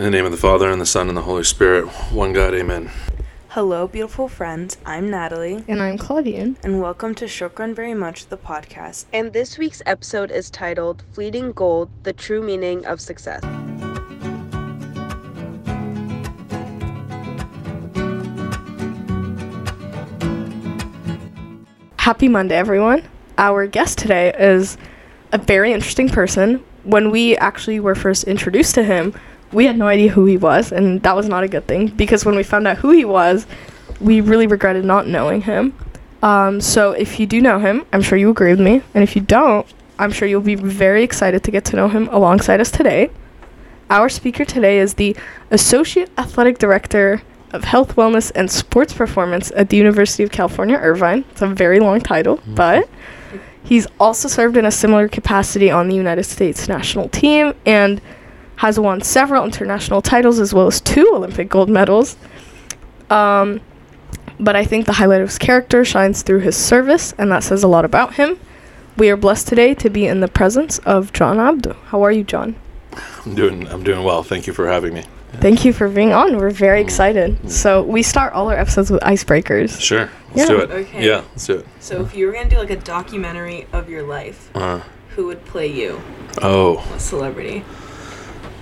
In the name of the Father, and the Son, and the Holy Spirit, one God, amen. Hello, beautiful friends. I'm Natalie, And I'm Claudian. and welcome to Shokran Very Much, the podcast. And this week's episode is titled Fleeting Gold The True Meaning of Success. Happy Monday, everyone. Our guest today is a very interesting person. When we actually were first introduced to him, we had no idea who he was, and that was not a good thing because when we found out who he was, we really regretted not knowing him. Um, so if you do know him, I'm sure you agree with me, and if you don't, I'm sure you'll be very excited to get to know him alongside us today. Our speaker today is the Associate Athletic Director of Health, Wellness, and Sports Performance at the University of California, Irvine. It's a very long title, but he's also served in a similar capacity on the United States national team and has won several international titles as well as two Olympic gold medals. Um, but I think the highlight of his character shines through his service, and that says a lot about him. We are blessed today to be in the presence of John Abdou. How are you, John? I'm doing, I'm doing well. Thank you for having me. Thank you for being on. We're very excited. So we start all our episodes with icebreakers. Sure, let's Yeah. do it. Okay. Yeah, let's do it. So, if you were going to do like a documentary of your life, Uh, who would play you, oh, a celebrity?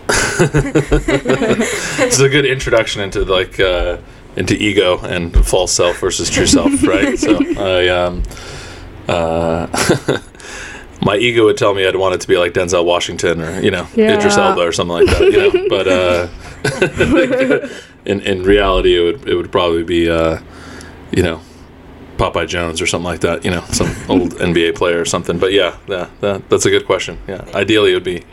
it's a good introduction into like uh, into ego and false self versus true self, right? So I um, uh, my ego would tell me I'd want it to be like Denzel Washington or you know Idris Yeah. Elba or something like that, you know. But uh, in in reality, it would it would probably be uh, you know. Popeye Jones or something like that, you know, some old NBA player or something. But yeah, yeah, that, that's a good question. Yeah, ideally it would be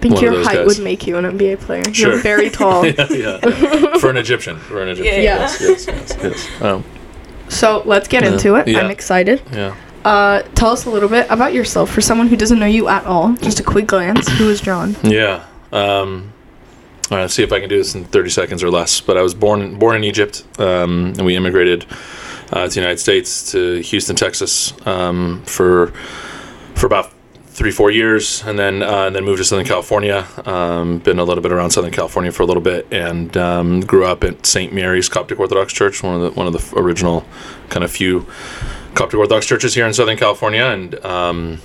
think your height guys. would make you an NBA player. Sure. You're very tall. yeah, yeah. for an Egyptian. For an Egyptian. Yeah. Yes, yes, yes, yes. Um, So let's get Yeah. into it. Yeah. I'm excited. yeah. Uh, tell us a little bit about yourself for someone who doesn't know you at all. Just a quick glance. Who is John? Yeah. Um, all right, let's see if I can do this in 30 seconds or less. But I was born born in Egypt, um, and we immigrated uh, to the United States to Houston, Texas, um, for for about three four years, and then uh, and then moved to Southern California. Um, been a little bit around Southern California for a little bit, and um, grew up at St. Mary's Coptic Orthodox Church, one of the one of the original kind of few Coptic Orthodox churches here in Southern California, and um,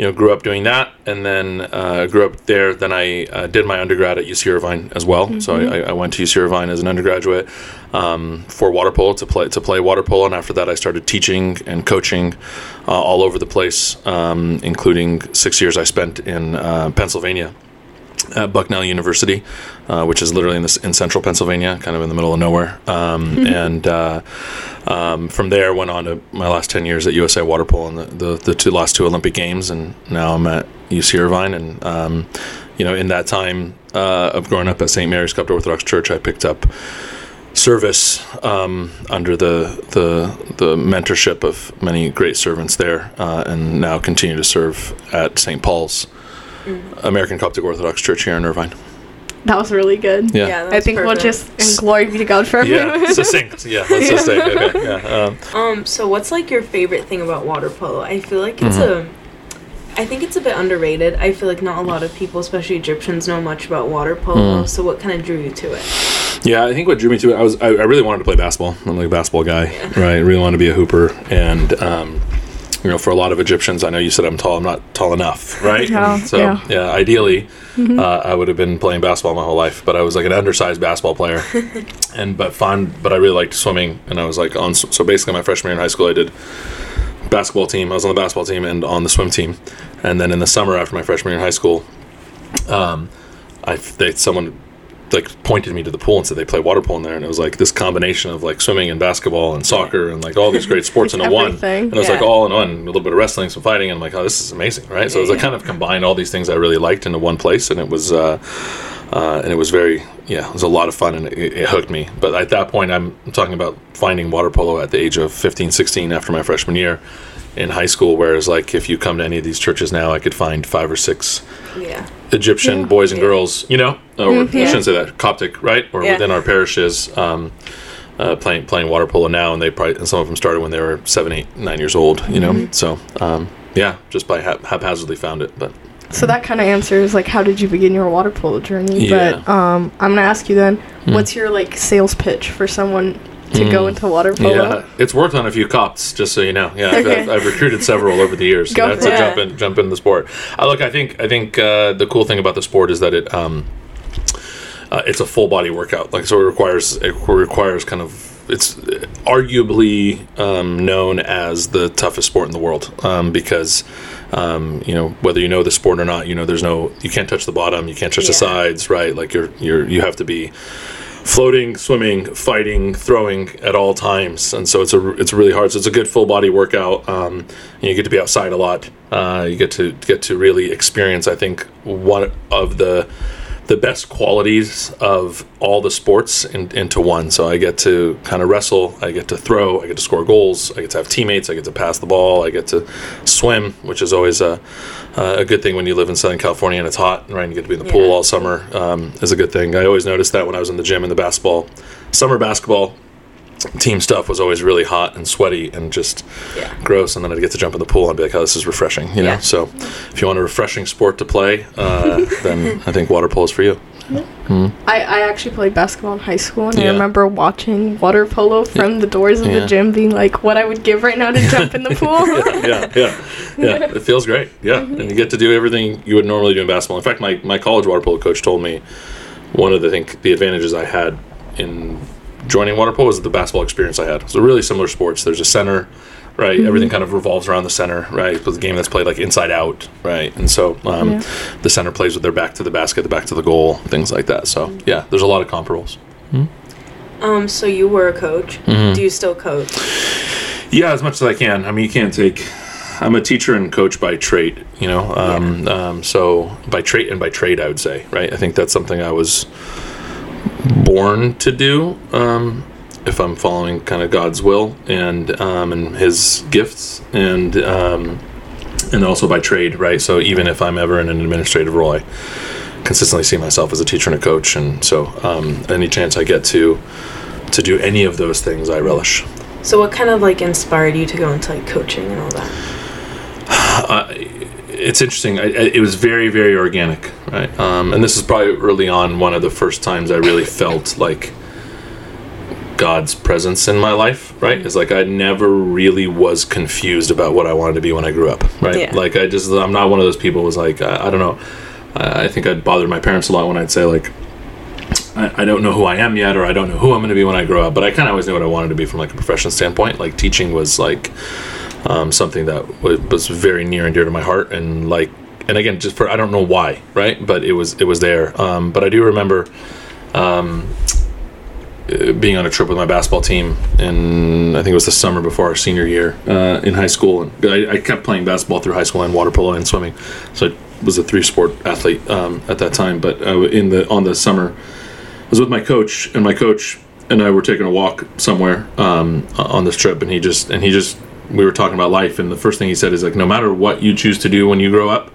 you know, grew up doing that, and then uh, grew up there. Then I uh, did my undergrad at UC Irvine as well. So I, I went to UC Irvine as an undergraduate um, for water polo to play to play water polo, and after that, I started teaching and coaching uh, all over the place, um, including six years I spent in uh, Pennsylvania at Bucknell University, uh, which is literally in, this, in central Pennsylvania, kind of in the middle of nowhere. Um, and uh, um, from there, went on to my last 10 years at USA Water Polo and the, the, the two last two Olympic Games. And now I'm at UC Irvine. And, um, you know, in that time uh, of growing up at St. Mary's Coptic Orthodox Church, I picked up service um, under the, the the mentorship of many great servants there, uh, and now continue to serve at St. Paul's American Coptic Orthodox Church here in Irvine. That was really good. Yeah, that I was think we'll just and glory be to God for yeah, everyone. succinct. Yeah, let's just say. Okay, yeah. Um, Um, so what's like your favorite thing about water polo? I feel like it's Mm-hmm. a I think it's a bit underrated. I feel like not a lot of people, especially Egyptians, know much about water Mm. polo. So what kind of drew you to it? Yeah, I think what drew me to it, I was I, I really wanted to play basketball. I'm like a basketball guy, right? I really wanted to be a hooper, and um, you know, for a lot of Egyptians, I know you said I'm tall. I'm not tall enough, right? Yeah, so yeah. yeah, ideally, uh, I would have been playing basketball my whole life, but I was like an undersized basketball player, and but fun. But I really liked swimming, and I was like on. So basically, my freshman year in high school, I did basketball team. I was on the basketball team and on the swim team, and then in the summer after my freshman year in high school, um, I they someone like pointed me to the pool and said they play water polo in there, and it was like this combination of like swimming and basketball and soccer and like all these great sports into one. Everything. And it was like all in one, a little bit of wrestling, some fighting, and I'm like, oh, this is amazing, right? So it was like kind of combined all these things I really liked into one place, and it was. Uh, uh, and it was very, yeah, it was a lot of fun and it, it hooked me. But at that point, I'm talking about finding water polo at the age of 15, 16 after my freshman year in high school. Whereas, like, if you come to any of these churches now, I could find five or six Yeah. Egyptian boys and Yeah. girls, you know, or I shouldn't say that, Coptic, right? Or Yeah. within our parishes, um, uh, playing playing water polo now, and they probably and some of them started when they were seven, eight, nine years old, you know. So, um, yeah, just by hap- haphazardly found it, but So that kind of answers like how did you begin your water polo journey? Yeah. But um, I'm gonna ask you then, Mm. what's your like sales pitch for someone to go Mm. into water polo? Yeah, it's worked on a few cops, just so you know. Yeah, I've, Okay. I've, I've recruited several over the years. Go That's for a it. jump in, jump in the sport. Uh, look, I think I think uh, the cool thing about the sport is that it um, uh, it's a full body workout. Like so, it requires it requires kind of it's arguably um, known as the toughest sport in the world um, because um, you know whether you know the sport or not, you know there's no you can't touch the bottom, you can't touch the sides, right? Like you're you're you have to be floating, swimming, fighting, throwing at all times, and so it's a it's really hard. So it's a good full body workout. Um, you get to be outside a lot. Uh, you get to get to really experience. I think one of the the best qualities of all the sports in, into one. So I get to kind of wrestle, I get to throw, I get to score goals, I get to have teammates, I get to pass the ball, I get to swim, which is always a, a good thing when you live in Southern California and it's hot, right? And you get to be in the pool all summer um, is a good thing. I always noticed that when I was in the gym in the basketball, summer basketball team stuff was always really hot and sweaty and just Yeah. gross and then I'd get to jump in the pool and be like oh this is refreshing you know Yeah. so if you want a refreshing sport to play uh, then I think water polo is for you I, I actually played basketball in high school, and I remember watching water polo from the doors of Yeah. the gym, being like, "What I would give right now to jump in the pool." yeah, yeah, yeah. It feels great. Yeah, and you get to do everything you would normally do in basketball. In fact, my, my college water polo coach told me one of the think the advantages I had in joining water polo was the basketball experience I had. So really similar sports. There's a center, right? Everything kind of revolves around the center, right? It's a game that's played like inside out, right? And so um, Yeah. the center plays with their back to the basket, the back to the goal, things like that. So yeah, there's a lot of comparables. Um, so you were a coach. Mm-hmm. Do you still coach? Yeah, as much as I can. I mean, you can't take. I'm a teacher and coach by trade, you know. Um, um, so by trade and by trade, I would say, right? I think that's something I was born to do. Um, if I'm following kind of God's will and um, and His gifts, and um, and also by trade, right? So even if I'm ever in an administrative role, I consistently see myself as a teacher and a coach, and so um, any chance I get to to do any of those things, I relish. So what kind of like inspired you to go into like coaching and all that? uh, it's interesting. I, I, it was very, very organic, right? Um, and this is probably early on one of the first times I really felt like God's presence in my life, right? It's like I never really was confused about what I wanted to be when I grew up, right? Yeah. Like I just, I'm not one of those people who was like, I, I don't know. I, I think I'd bothered my parents a lot when I'd say like, I, I don't know who I am yet, or I don't know who I'm going to be when I grow up. But I kind of always knew what I wanted to be from like a profession standpoint. Like teaching was like um, something that w- was very near and dear to my heart, and like, and again, just for I don't know why, right? But it was it was there. Um, but I do remember um, uh, being on a trip with my basketball team, and I think it was the summer before our senior year uh, in high school. And I, I kept playing basketball through high school and water polo and swimming, so I was a three sport athlete um, at that time. But uh, in the on the summer, was with my coach, and my coach and I were taking a walk somewhere um, on this trip, and he just and he just we were talking about life, and the first thing he said is like, no matter what you choose to do when you grow up,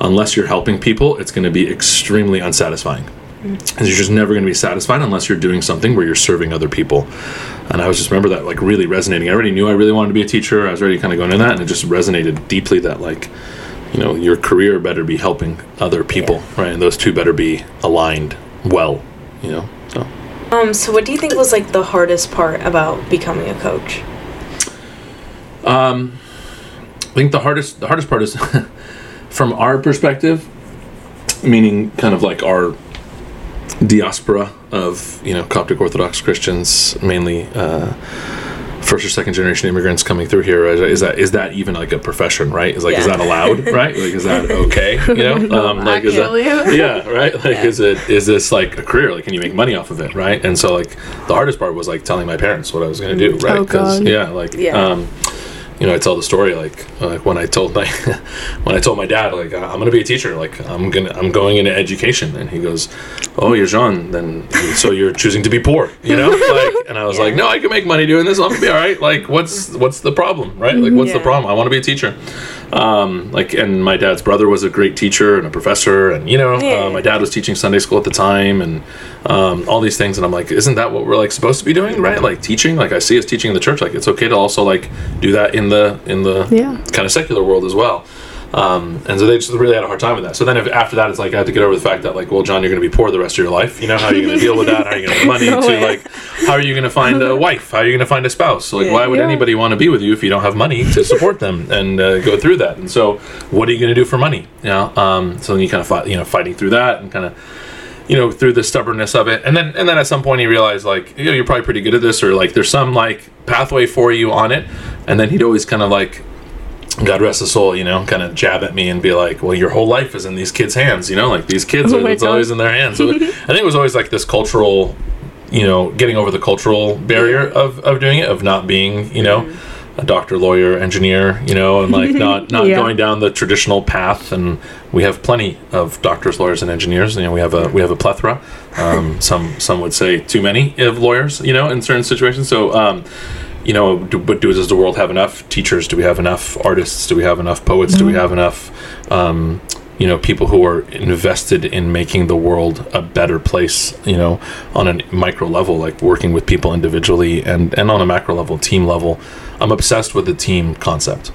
unless you're helping people, it's going to be extremely unsatisfying. And you're just never going to be satisfied unless you're doing something where you're serving other people. And I was just remember that like really resonating. I already knew I really wanted to be a teacher. I was already kind of going in that, and it just resonated deeply that like, you know, your career better be helping other people, right? And those two better be aligned well, you know. So. Um, so what do you think was like the hardest part about becoming a coach? Um, I think the hardest the hardest part is from our perspective, meaning kind of like our diaspora of you know Coptic Orthodox Christians, mainly uh, first or second generation immigrants coming through here. Is, that is that even like a profession? Right? Is like is that allowed? Right? Like is that okay? You know? Um, like is that yeah, right. Like, is it is this like a career? Like, can you make money off of it? Right. And so, like, the hardest part was like telling my parents what I was going to do. Right. Oh, yeah, like, Yeah. um, you know, I tell the story like like when I told my when I told my dad like I'm going to be a teacher. Like, I'm gonna I'm going into education, and he goes, "Oh, you're Jean. Then so you're choosing to be poor, you know?" Like, and I was like, "No, I can make money doing this. I'm gonna be all right. Like, what's what's the problem? Right? Like, what's the problem? I want to be a teacher." um, like and my dad's brother was a great teacher and a professor and you know Yeah. uh, my dad was teaching sunday school at the time and um, all these things and i'm like isn't that what we're like supposed to be doing right like teaching like i see us teaching in the church like it's okay to also like do that in the in the Yeah. kind of secular world as well Um, and so they just really had a hard time with that. So then if, after that, it's like I had to get over the fact that like, well, John, you're going to be poor the rest of your life. You know, how are you going to deal with that? How are you going to have money No to like? How are you going to find a wife? How are you going to find a spouse? Like, Yeah. why would Yeah. anybody want to be with you if you don't have money to support them and uh, go through that? And so, what are you going to do for money? You know, um, so then you kind of fight, you know, fighting through that and kind of you know through the stubbornness of it. And then and then at some point he realized like you know you're probably pretty good at this or like there's some like pathway for you on it. And then he'd always kind of like God rest his soul, you know, kind of jab at me and be like, "Well, your whole life is in these kids' hands, you know, like these kids Oh are it's always in their hands." So I think it was always like this cultural, you know, getting over the cultural barrier of, of doing it, of not being, you know, mm-hmm. A doctor, lawyer, engineer, you know, and like not not Yeah. going down the traditional path. And we have plenty of doctors, lawyers, and engineers. You know, we have a we have a plethora. Um, some some would say too many of lawyers, you know, in certain situations. So. Um, you know, do, but do, does the world have enough teachers? Do we have enough artists? Do we have enough poets? Do we have enough, um, you know, people who are invested in making the world a better place? You know, on a micro level, like working with people individually, and and on a macro level, team level. I'm obsessed with the team concept.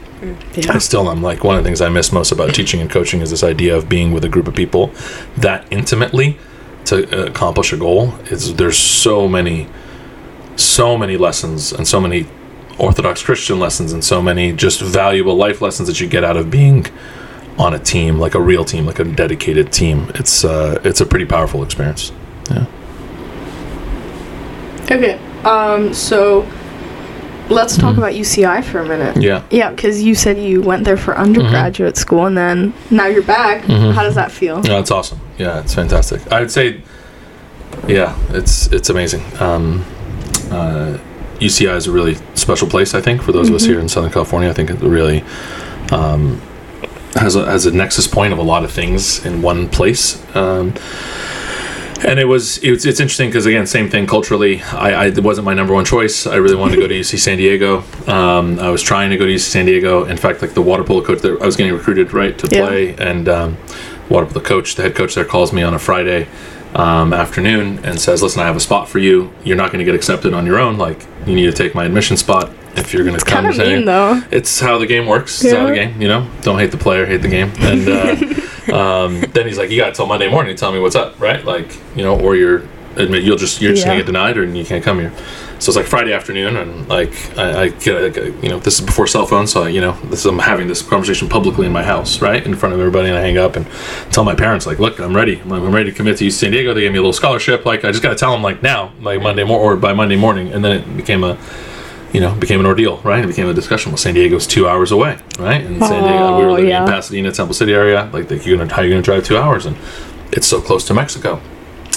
I still am. Like one of the things I miss most about teaching and coaching is this idea of being with a group of people that intimately to uh, accomplish a goal. Is there's so many so many lessons and so many Orthodox Christian lessons and so many just valuable life lessons that you get out of being on a team, like a real team, like a dedicated team. It's uh, it's a pretty powerful experience. Yeah. Okay. Um. So, let's talk about UCI for a minute. Yeah. Yeah, because you said you went there for Mm-hmm. undergraduate school, and then now you're back. Mhm. How does that feel? No, it's awesome. Yeah, it's fantastic. I would say, yeah, it's it's amazing. Um, uh, UCI is a really special place. I think for those of us here in Southern California, I think it really um, has a has a nexus point of a lot of things in one place. Um, and it was it's, it's interesting because again same thing culturally. I, I it wasn't my number one choice. I really wanted to go to uc san diego. Um, i was trying to go to uc san diego. In fact like the water polo coach there i was getting recruited right to Yeah. play. And um, water polo coach the head coach there calls me on a friday um, afternoon and says listen i have a spot for you. You're not going to get accepted on your own. Like you need to take my admission spot if you're going to come to mean Diego." though. it's how the game works. It's how the game, you know. Don't hate the player, hate the game. And uh, um, then he's like, "You got till Monday morning to tell me what's up, right? Like, you know, or you're admit you'll just you're just gonna get denied, or you can't come here." So it's like Friday afternoon, and like I, I get, like, you know, this is before cell phones, so you know, this I'm having this conversation publicly in my house, right, in front of everybody, and I hang up and tell my parents, like, "Look, I'm ready. I'm, I'm ready to commit to UC San Diego. They gave me a little scholarship. Like, I just got to tell them like now, like Monday mor or by Monday morning." And then it became a you know, became an ordeal, right? It became a discussion. Well, San Diego's two hours away, right? And San Diego, we were Oh, living yeah. in Pasadena, Temple City area. Like, like you're gonna, how are you gonna drive two hours? And it's so close to Mexico,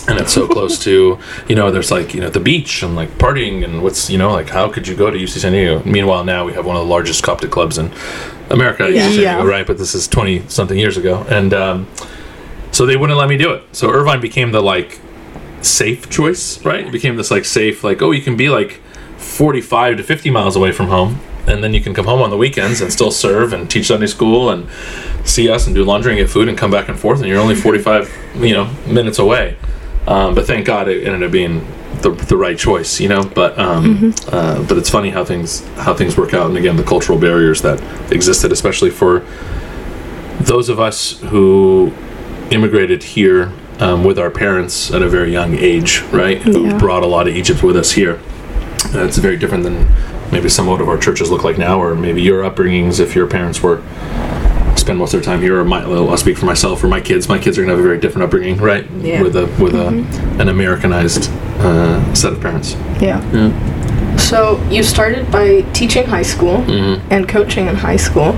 and it's so close to, you know, there's like, you know, the beach and like partying and what's, you know, like how could you go to UC San Diego? Meanwhile, now we have one of the largest Coptic clubs in America, UC San Yeah. Right? But this is twenty something years ago, and um, so they wouldn't let me do it. So Irvine became the like safe choice, right? It became this like safe, like oh, you can be like 45 to 50 miles away from home, and then you can come home on the weekends and still serve and teach Sunday school and see us and do laundry and get food and come back and forth, and you're only 45, you know, minutes away. Um, but thank God it ended up being the, the right choice, you know. But um, uh, but it's funny how things how things work out, and again, the cultural barriers that existed, especially for those of us who immigrated here um, with our parents at a very young age, right? Who brought a lot of Egypt with us here. Uh, it's very different than maybe some of our churches look like now, or maybe your upbringings if your parents were spend most of their time here. Or my, I'll speak for myself or my kids. My kids are gonna have a very different upbringing, right? Yeah. With a with a an Americanized uh, set of parents. Yeah. Yeah. So you started by teaching high school Mhm. and coaching in high school,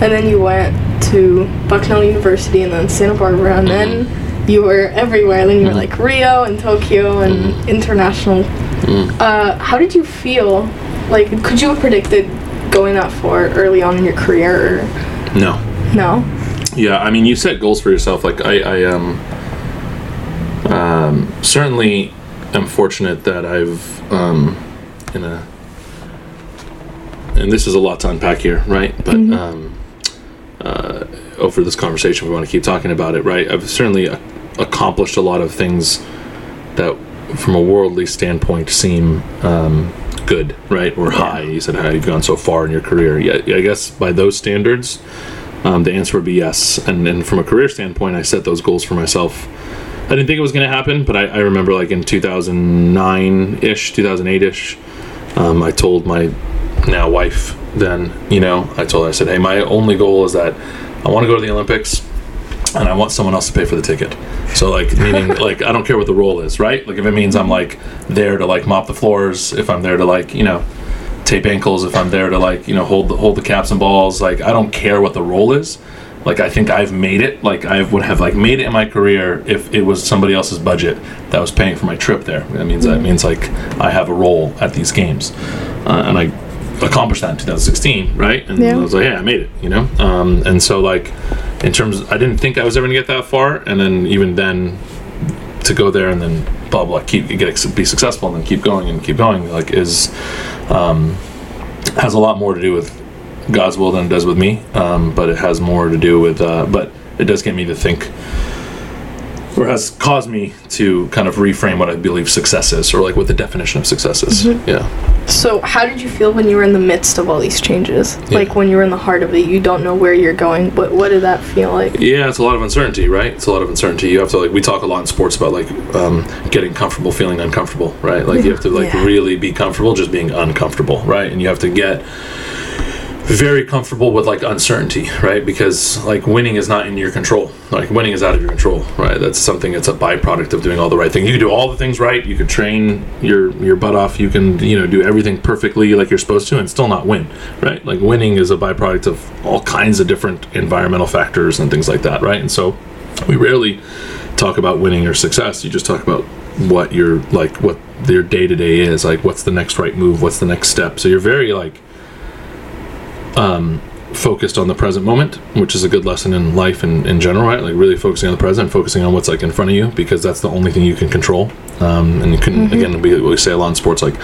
and then you went to Bucknell University and then Santa Barbara, and then you were everywhere. Then you were like Rio and Tokyo and international. Uh, how did you feel? Like, could you have predicted going that far early on in your career? Or No. no. Yeah, I mean, you set goals for yourself. Like I, I um, um, certainly am fortunate that I've um, in a, and this is a lot to unpack here, right? But um, uh, over this conversation, we want to keep talking about it, right? I've certainly a- accomplished a lot of things that, from a worldly standpoint, seem um, good, right? Or high. You said how you've gone so far in your career. Yeah, I guess by those standards, Um, the answer would be yes. And then from a career standpoint, I set those goals for myself. I didn't think it was going to happen, but I, I remember like in 2009 ish, 2008 ish, um, I told my now wife then, you know, I told her, I said, hey, my only goal is that I want to go to the Olympics and I want someone else to pay for the ticket. So like meaning like I don't care what the role is, right? Like if it means I'm like there to like mop the floors, if I'm there to like, you know, tape ankles, if I'm there to like, you know, hold the hold the caps and balls, like I don't care what the role is. Like I think I've made it. Like I would have like made it in my career if it was somebody else's budget that was paying for my trip there. That means that means like I have a role at these games, uh, and I accomplished that in 2016, right? And Yeah. I was like, yeah, I made it, you know. Um, and so like, in terms, I didn't think I was ever gonna get that far, and then even then, to go there and then blah blah keep get be successful and then keep going and keep going like is um, has a lot more to do with God's will than it does with me. Um, but it has more to do with uh, but it does get me to think or has caused me to kind of reframe what I believe success is or like what the definition of success is. Yeah. So, how did you feel when you were in the midst of all these changes? Yeah. Like when you were in the heart of it, you don't know where you're going. What what did that feel like? Yeah, it's a lot of uncertainty, right? It's a lot of uncertainty. You have to like we talk a lot in sports about like um, getting comfortable, feeling uncomfortable, right? Like you have to like Yeah. really be comfortable just being uncomfortable, right? And you have to get very comfortable with like uncertainty, right? Because like winning is not in your control. Like winning is out of your control, right? That's something. that's a byproduct of doing all the right things. You can do all the things right. You can train your your butt off. You can you know do everything perfectly like you're supposed to, and still not win, right? Like winning is a byproduct of all kinds of different environmental factors and things like that, right? And so we rarely talk about winning or success. You just talk about what your like what your day to day is. Like what's the next right move? What's the next step? So you're very like um, focused on the present moment, which is a good lesson in life and in general, right? Like really focusing on the present, focusing on what's like in front of you, because that's the only thing you can control. Um, and you can again, we, we say a lot in sports, like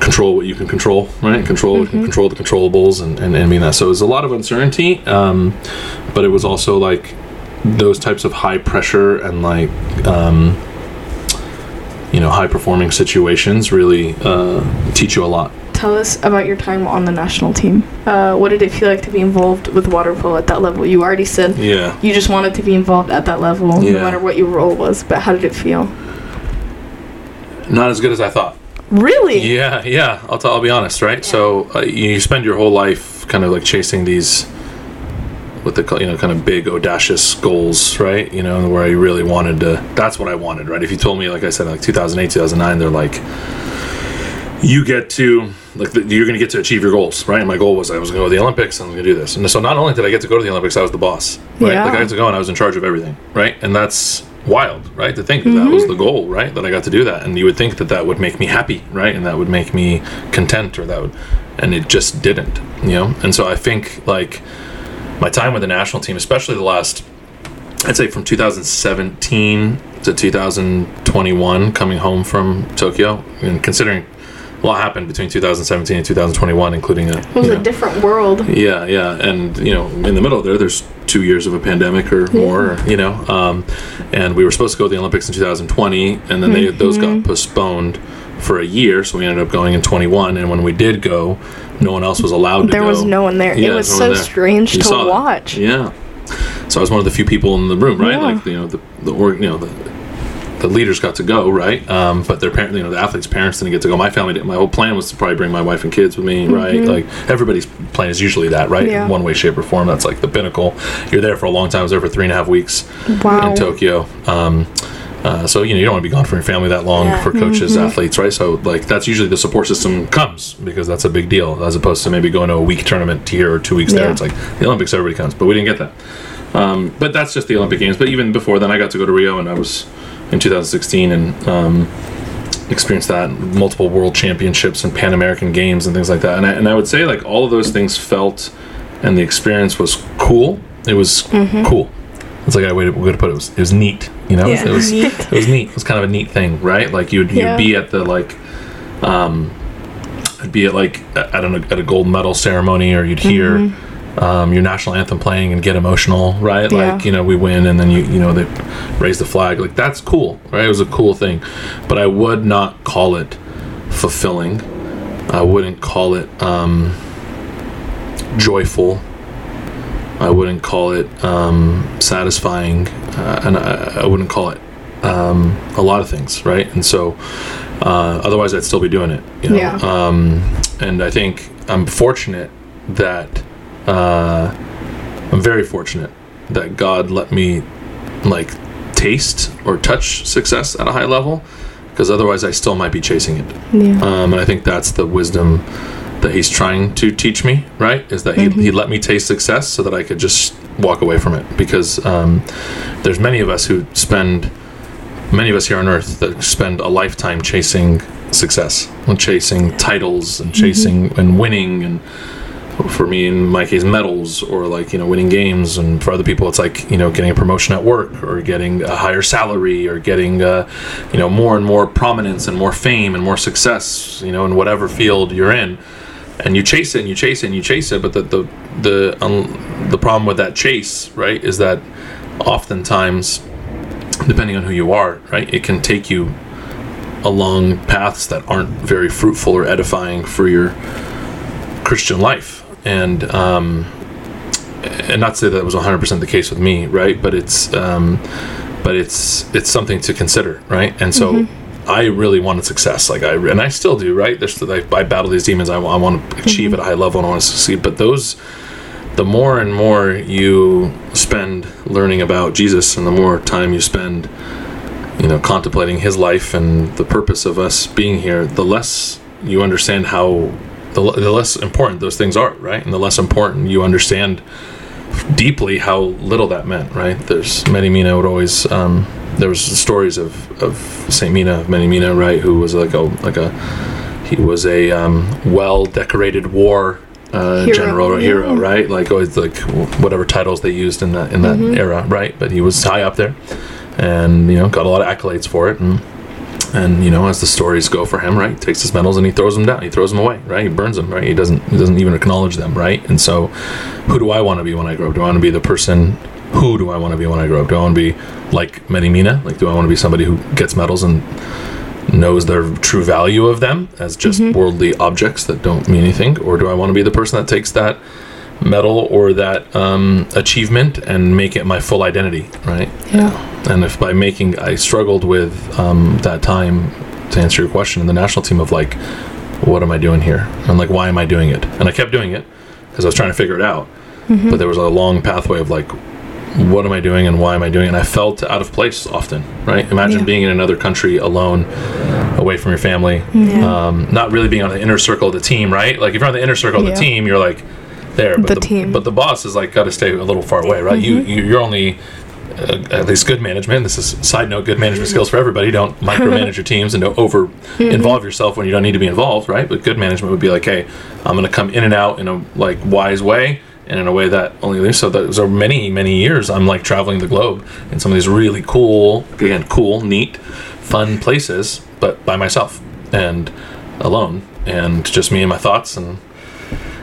control what you can control, right? Control control the controllables, and and, and mean that. So it was a lot of uncertainty, um, but it was also like those types of high pressure and like. Um, you know, high performing situations really uh, teach you a lot. Tell us about your time on the national team. Uh, what did it feel like to be involved with water polo at that level? You already said Yeah. you just wanted to be involved at that level, Yeah. no matter what your role was. But how did it feel? Not as good as I thought. Really? Yeah, yeah. I'll, t- I'll be honest, right? So uh, you spend your whole life kind of like chasing these, what they call, you know, kind of big audacious goals, right? You know, where you really wanted to. That's what I wanted, right? If you told me, like I said, like 2008, 2009, they're like, you get to like the, you're going to get to achieve your goals, right? And my goal was I was going to go to the Olympics and I was going to do this. And so not only did I get to go to the Olympics, I was the boss, right? Yeah. Like I got to go and I was in charge of everything, right? And that's wild, right? To think that that was mm-hmm. the goal, right? That I got to do that, and you would think that that would make me happy, right? And that would make me content, or that would, and it just didn't, you know. And so I think like my time with the national team, especially the last, I'd say from 2017 to 2021, coming home from Tokyo, and considering a lot happened between 2017 and 2021, including a, It was a know, different world. yeah, yeah, and you know, in the middle there, there's two years of a pandemic or more, you know, um, and we were supposed to go to the Olympics in 2020, and then they, those Mm-hmm. got postponed for a year, so we ended up going in 21. And when we did go, no one else was allowed to There go. was no one there. Yeah, it was no so there. strange You to saw that. watch. Yeah. So I was one of the few people in the room, right? Yeah. Like you know, the the or, you know the the leaders got to go, right? Um, but their parents, you know, the athletes' parents didn't get to go. My family didn't. My whole plan was to probably bring my wife and kids with me, right? Like everybody's plan is usually that, right? Mm-hmm. Yeah. In one way, shape, or form. That's like the pinnacle. You're there for a long time. I was there for three and a half weeks Wow. in Tokyo. Um, uh, so you know you don't want to be gone from your family that long Yeah. for coaches, Mm-hmm. athletes, right? So like that's usually the support system comes because that's a big deal, as opposed to maybe going to a week tournament here or two weeks there. It's like the Olympics, everybody comes, but we didn't get that. Um, but that's just the Olympic Games. But even before then, I got to go to Rio, and I was in 2016 and um, experienced that multiple World Championships and Pan American Games and things like that. And I, and I would say like all of those things felt, and the experience was cool. It was cool. It's like a way to, way to put it. It was, it was neat. You know, Yeah. it was Neat. it was neat. It was kind of a neat thing, right? Like you'd Yeah. you'd be at the like, um, I'd be at like at a, at a gold medal ceremony, or you'd hear Mm-hmm. Um, your national anthem playing and get emotional, right? Yeah. Like you know we win, and then you you know they raise the flag. Like that's cool, right? It was a cool thing, but I would not call it fulfilling. I wouldn't call it um, joyful. I wouldn't call it um, satisfying, uh, and I, I wouldn't call it um, a lot of things, right? And so, uh, otherwise, I'd still be doing it. You know? Yeah. Um, and I think I'm fortunate that uh, I'm very fortunate that God let me like taste or touch success at a high level, because otherwise, I still might be chasing it. Yeah. Um, and I think that's the wisdom that he's trying to teach me, right? Is that he, he let me taste success so that I could just walk away from it. Because um, there's many of us who spend, many of us here on earth that spend a lifetime chasing success and chasing titles and chasing and winning and for me in my case medals or like you know winning games. And for other people it's like you know getting a promotion at work or getting a higher salary or getting uh, you know more and more prominence and more fame and more success you know in whatever field you're in. And you chase it and you chase it and you chase it. But the the the, um, the problem with that chase right is that oftentimes depending on who you are right it can take you along paths that aren't very fruitful or edifying for your Christian life, and um, and not to say that it was 100 percent the case with me, right? But it's um, but it's it's something to consider, right? And so. I really wanted success, like I and I still do, right? There's like I battle these demons. I, I want to achieve at a high level and I want to succeed. But those, the more and more you spend learning about Jesus, and the more time you spend you know, contemplating his life and the purpose of us being here, the less you understand how, the, the less important those things are, right? And the less important you understand deeply how little that meant, right? There's Mari Mina would always, um, there was stories of, of Saint Mina of Mari Mina, right? Who was like a, like a, he was a um, well decorated war uh, Hero, general or yeah. hero, right? Like always, like whatever titles they used in that in that era, right? But he was high up there, and you know got a lot of accolades for it, and and you know as the stories go for him, right? He takes his medals and he throws them down, he throws them away, right? He burns them, right? He doesn't he doesn't even acknowledge them, right? And so, who do I want to be when I grow up? Do I want to be the person? Who do I want to be when I grow up? Do I want to be like Mari Mina? Like, do I want to be somebody who gets medals and knows their true value of them as just mm-hmm. worldly objects that don't mean anything, or do I want to be the person that takes that medal or that um, achievement and make it my full identity, right? Yeah. And if by making, I struggled with um, that time to answer your question in the national team of like, what am I doing here? And like, why am I doing it? And I kept doing it because I was trying to figure it out. But there was a long pathway of like, what am I doing and why am I doing it? And I felt out of place often, right? Imagine Yeah. being in another country alone, away from your family, Yeah. um, not really being on the inner circle of the team, right? Like if you're on the inner circle of Yeah. the team, you're like there. But The the, team. Mm-hmm. But the boss is like got to stay a little far away, right? You, you you're only uh, at least good management. This is side note: good management skills for everybody. Don't micromanage your teams and don't over Mm-hmm. involve yourself when you don't need to be involved, right? But good management would be like, hey, I'm going to come in and out in a like wise way. And in a way that only leaves so that so many many years I'm like traveling the globe in some of these really cool again cool neat fun places but by myself and alone and just me and my thoughts and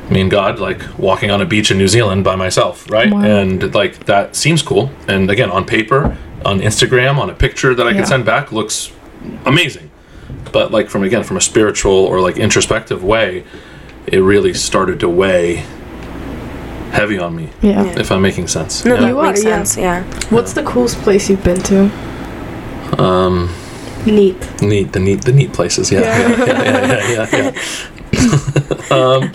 me and God like walking on a beach in New Zealand by myself, right? Wow. And like that seems cool. And again, on paper, on Instagram, on a picture that I Yeah. can send back looks amazing. But like from again from a spiritual or like introspective way, it really started to weigh heavy on me. Yeah. Yeah. If I'm making sense. No, Yeah. You are, makes yeah. sense. Yeah. What's the coolest place you've been to? Um, Neat. neat the neat the neat places. Yeah, Yeah. yeah, yeah, yeah, yeah. yeah. um,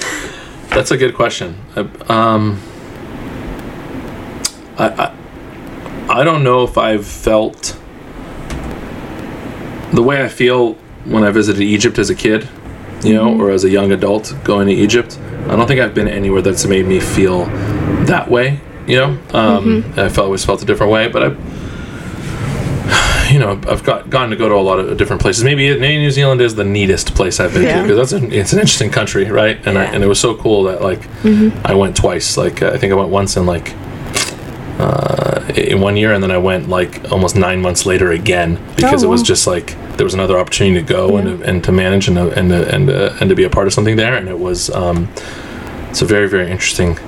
that's a good question. I, um, I, I I don't know if I've felt the way I feel when I visited Egypt as a kid, you know, or as a young adult going to Egypt. I don't think I've been anywhere that's made me feel that way. You know, um, I've always felt a different way, but I you know, I've got gotten to go to a lot of different places. Maybe, maybe New Zealand is the neatest place I've been to because that's an, it's an interesting country, right? And I, Yeah. and it was so cool that like I went twice. Like I think I went once in like uh, in one year, and then I went like almost nine months later again because Oh, it was just like there was another opportunity to go and, Yeah. to, and to manage and to, and to, and to, and to be a part of something there, and it was um, it's a very very interesting.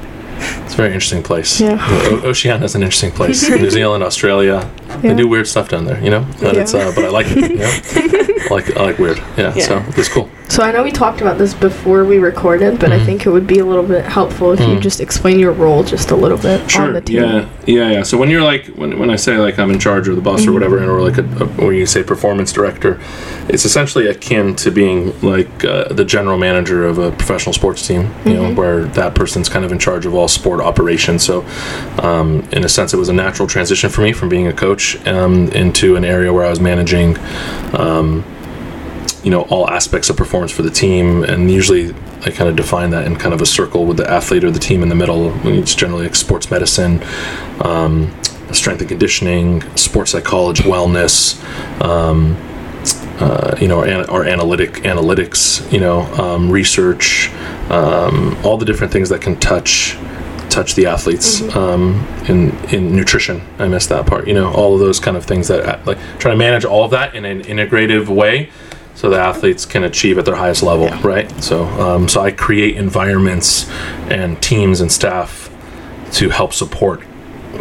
It's a very interesting place. Yeah. O- Oceania is an interesting place. New Zealand, Australia, they do weird stuff down there, you know. But Yeah. it's uh, but I like it. You know? I like I like weird. Yeah, Yeah. so it's cool. So I know we talked about this before we recorded, but I Mhm. think it would be a little bit helpful if you Mm. just explain your role just a little bit on the team. Yeah, yeah, yeah. So when you're like when, when I say like I'm in charge of the boss or whatever, or like a, a when you say performance director, it's essentially akin to being like uh, the general manager of a professional sports team. You know, where that person's kind of in charge of all sport operations. So um, in a sense, it was a natural transition for me from being a coach um, into an area where I was managing. Um, you know all aspects of performance for the team and usually i kind of define that in kind of a circle with the athlete or the team in the middle it's generally like sports medicine um, strength and conditioning sports psychology wellness um, uh, you know, our, our analytic analytics, you know, um, research, um, all the different things that can touch touch the athletes um, in in nutrition. I missed that part. You know, all of those kind of things that like trying to manage all of that in an integrative way, so the athletes can achieve at their highest level. Right. So um, so I create environments and teams and staff to help support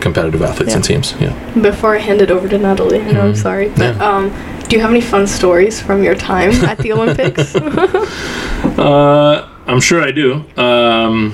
competitive athletes and teams. Yeah. Before I hand it over to Natalie, I know I'm Mhm. sorry, but Yeah. um, do you have any fun stories from your time at the Olympics? Uh, I'm sure I do. Um,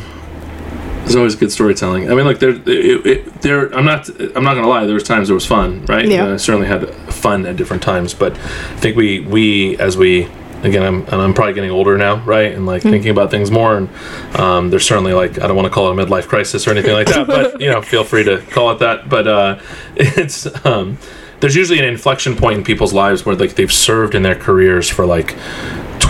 there's always good storytelling. I mean, like there, it, it, there. I'm not. I'm not gonna lie. There was times there was fun, right? Yeah. Uh, I certainly had fun at different times, but I think we, we as we. Again, I'm, and I'm probably getting older now, right? And like thinking about things more. And um, there's certainly like I don't want to call it a midlife crisis or anything like that, but you know, feel free to call it that. But uh, it's um, there's usually an inflection point in people's lives where like they've served in their careers for like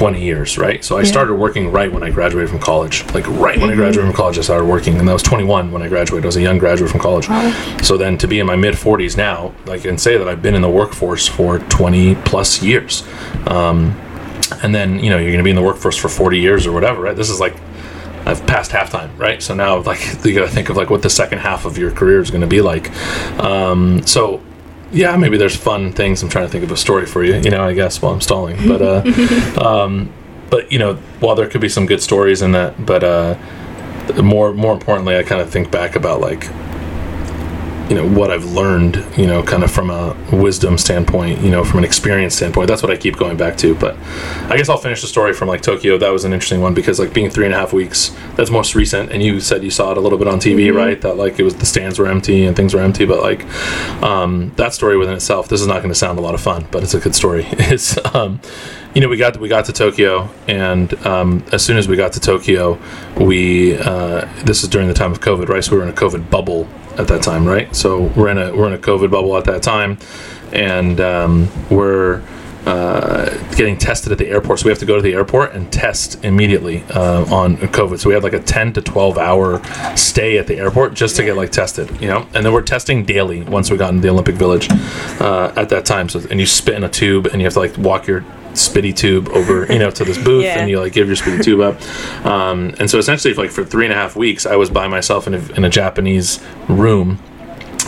20 years, right? So I started working right when I graduated from college. Like right when I graduated from college, I started working, and I was 21 when I graduated. I was a young graduate from college. So then to be in my mid 40s now, I can say that I've been in the workforce for 20 plus years. Um, and then you know you're going to be in the workforce for 40 years or whatever, right? This is like I've passed halftime, right? So now, like, you got to think of like what the second half of your career is going to be like. Um, so, yeah, maybe there's fun things. I'm trying to think of a story for you, you know, I guess while I'm stalling. But, uh, um, but you know, while there could be some good stories in that, but uh, more more importantly, I kind of think back about like you know what I've learned, you know, kind of from a wisdom standpoint, you know, from an experience standpoint. That's what I keep going back to. But I guess I'll finish the story from like Tokyo. That was an interesting one because like being three and a half weeks, that's most recent. And you said you saw it a little bit on TV, right? That like it was the stands were empty and things were empty. But like um, that story within itself, this is not going to sound a lot of fun, but it's a good story. It's um, you know we got we got to Tokyo, and um, as soon as we got to Tokyo, we uh, this is during the time of COVID, right? So we were in a COVID bubble at that time, right? So we're in a we're in a COVID bubble at that time, and um, we're uh, getting tested at the airport. So we have to go to the airport and test immediately uh, on COVID. So we had like a 10 to 12 hour stay at the airport just to get like tested, you know. And then we're testing daily once we got into the Olympic Village uh, at that time. So and you spit in a tube and you have to like walk your spitty tube over you know to this booth Yeah. and you like give your spitty tube up um, and so essentially like for three and a half weeks i was by myself in a, in a japanese room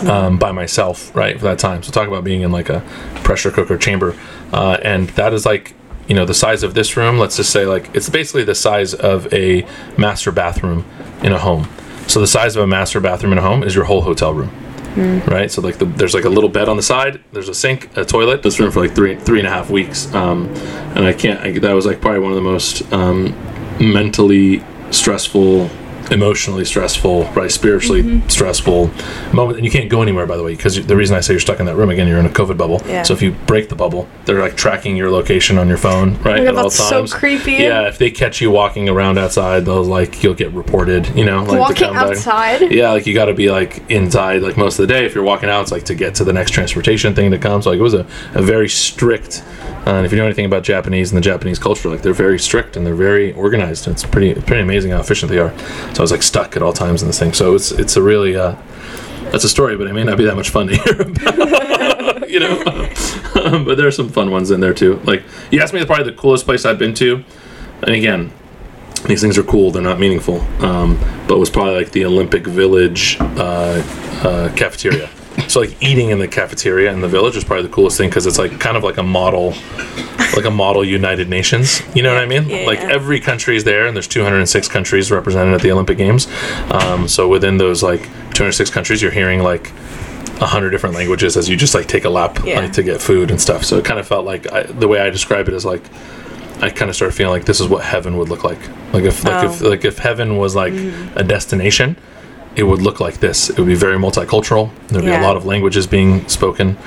um, by myself, right, for that time. So talk about being in like a pressure cooker chamber, uh, and that is like you know the size of this room. Let's just say like it's basically the size of a master bathroom in a home. So the size of a master bathroom in a home is your whole hotel room. Right, so like the, there's like a little bed on the side. There's a sink, a toilet. This room for like three three and a half weeks, um, and I can't. I, that was like probably one of the most um, mentally stressful emotionally stressful, right? Spiritually stressful moment. And you can't go anywhere, by the way, because the reason I say you're stuck in that room again, you're in a COVID bubble. Yeah. So if you break the bubble, they're like tracking your location on your phone, right? Oh at all that's so creepy. Yeah, if they catch you walking around outside, they'll like you'll get reported. You know, like Walking back. outside? Yeah, like you got to be like inside like most of the day. If you're walking out, it's like to get to the next transportation thing to come. So like it was a, a very strict. Uh, and if you know anything about Japanese and the Japanese culture, like they're very strict and they're very organized. It's pretty it's pretty amazing how efficient they are. So I was like stuck at all times in this thing. So it's it's a really uh, that's a story, but it may not be that much fun to hear about. you know, but there are some fun ones in there too. Like you asked me, probably the coolest place I've been to, and again, these things are cool. They're not meaningful. Um, but was probably like the Olympic Village uh, uh, cafeteria. So like eating in the cafeteria in the village is probably the coolest thing because it's like kind of like a model, like a model United Nations. You know what I mean? Yeah, like yeah. every country is there, and there's 206 countries represented at the Olympic Games. Um, so within those like 206 countries, you're hearing like a hundred different languages as you just like take a lap like to get food and stuff. So it kind of felt like I, the way I describe it is like I kind of started feeling like this is what heaven would look like. Like if like if Oh. like if heaven was like a destination, it would look like this. It would be very multicultural. There'd be a lot of languages being spoken.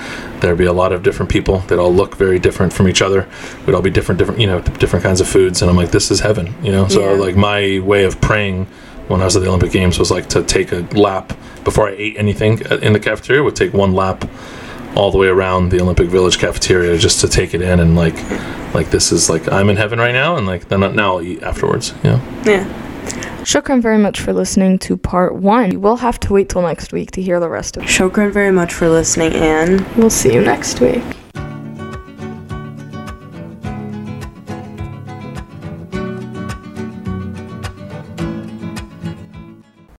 There'd be a lot of different people that all look very different from each other. We'd all be different, different, you know, different kinds of foods. And I'm like, this is heaven, you know. So Yeah. like my way of praying when I was at the Olympic Games was like to take a lap before I ate anything in the cafeteria. Would take one lap all the way around the Olympic Village cafeteria just to take it in and like, like this is like I'm in heaven right now, and like then now I'll eat afterwards. You know. Yeah. Shokran very much for listening to part one. You will have to wait till next week to hear the rest of it. Shokran very much for listening, Anne. We'll see you next week.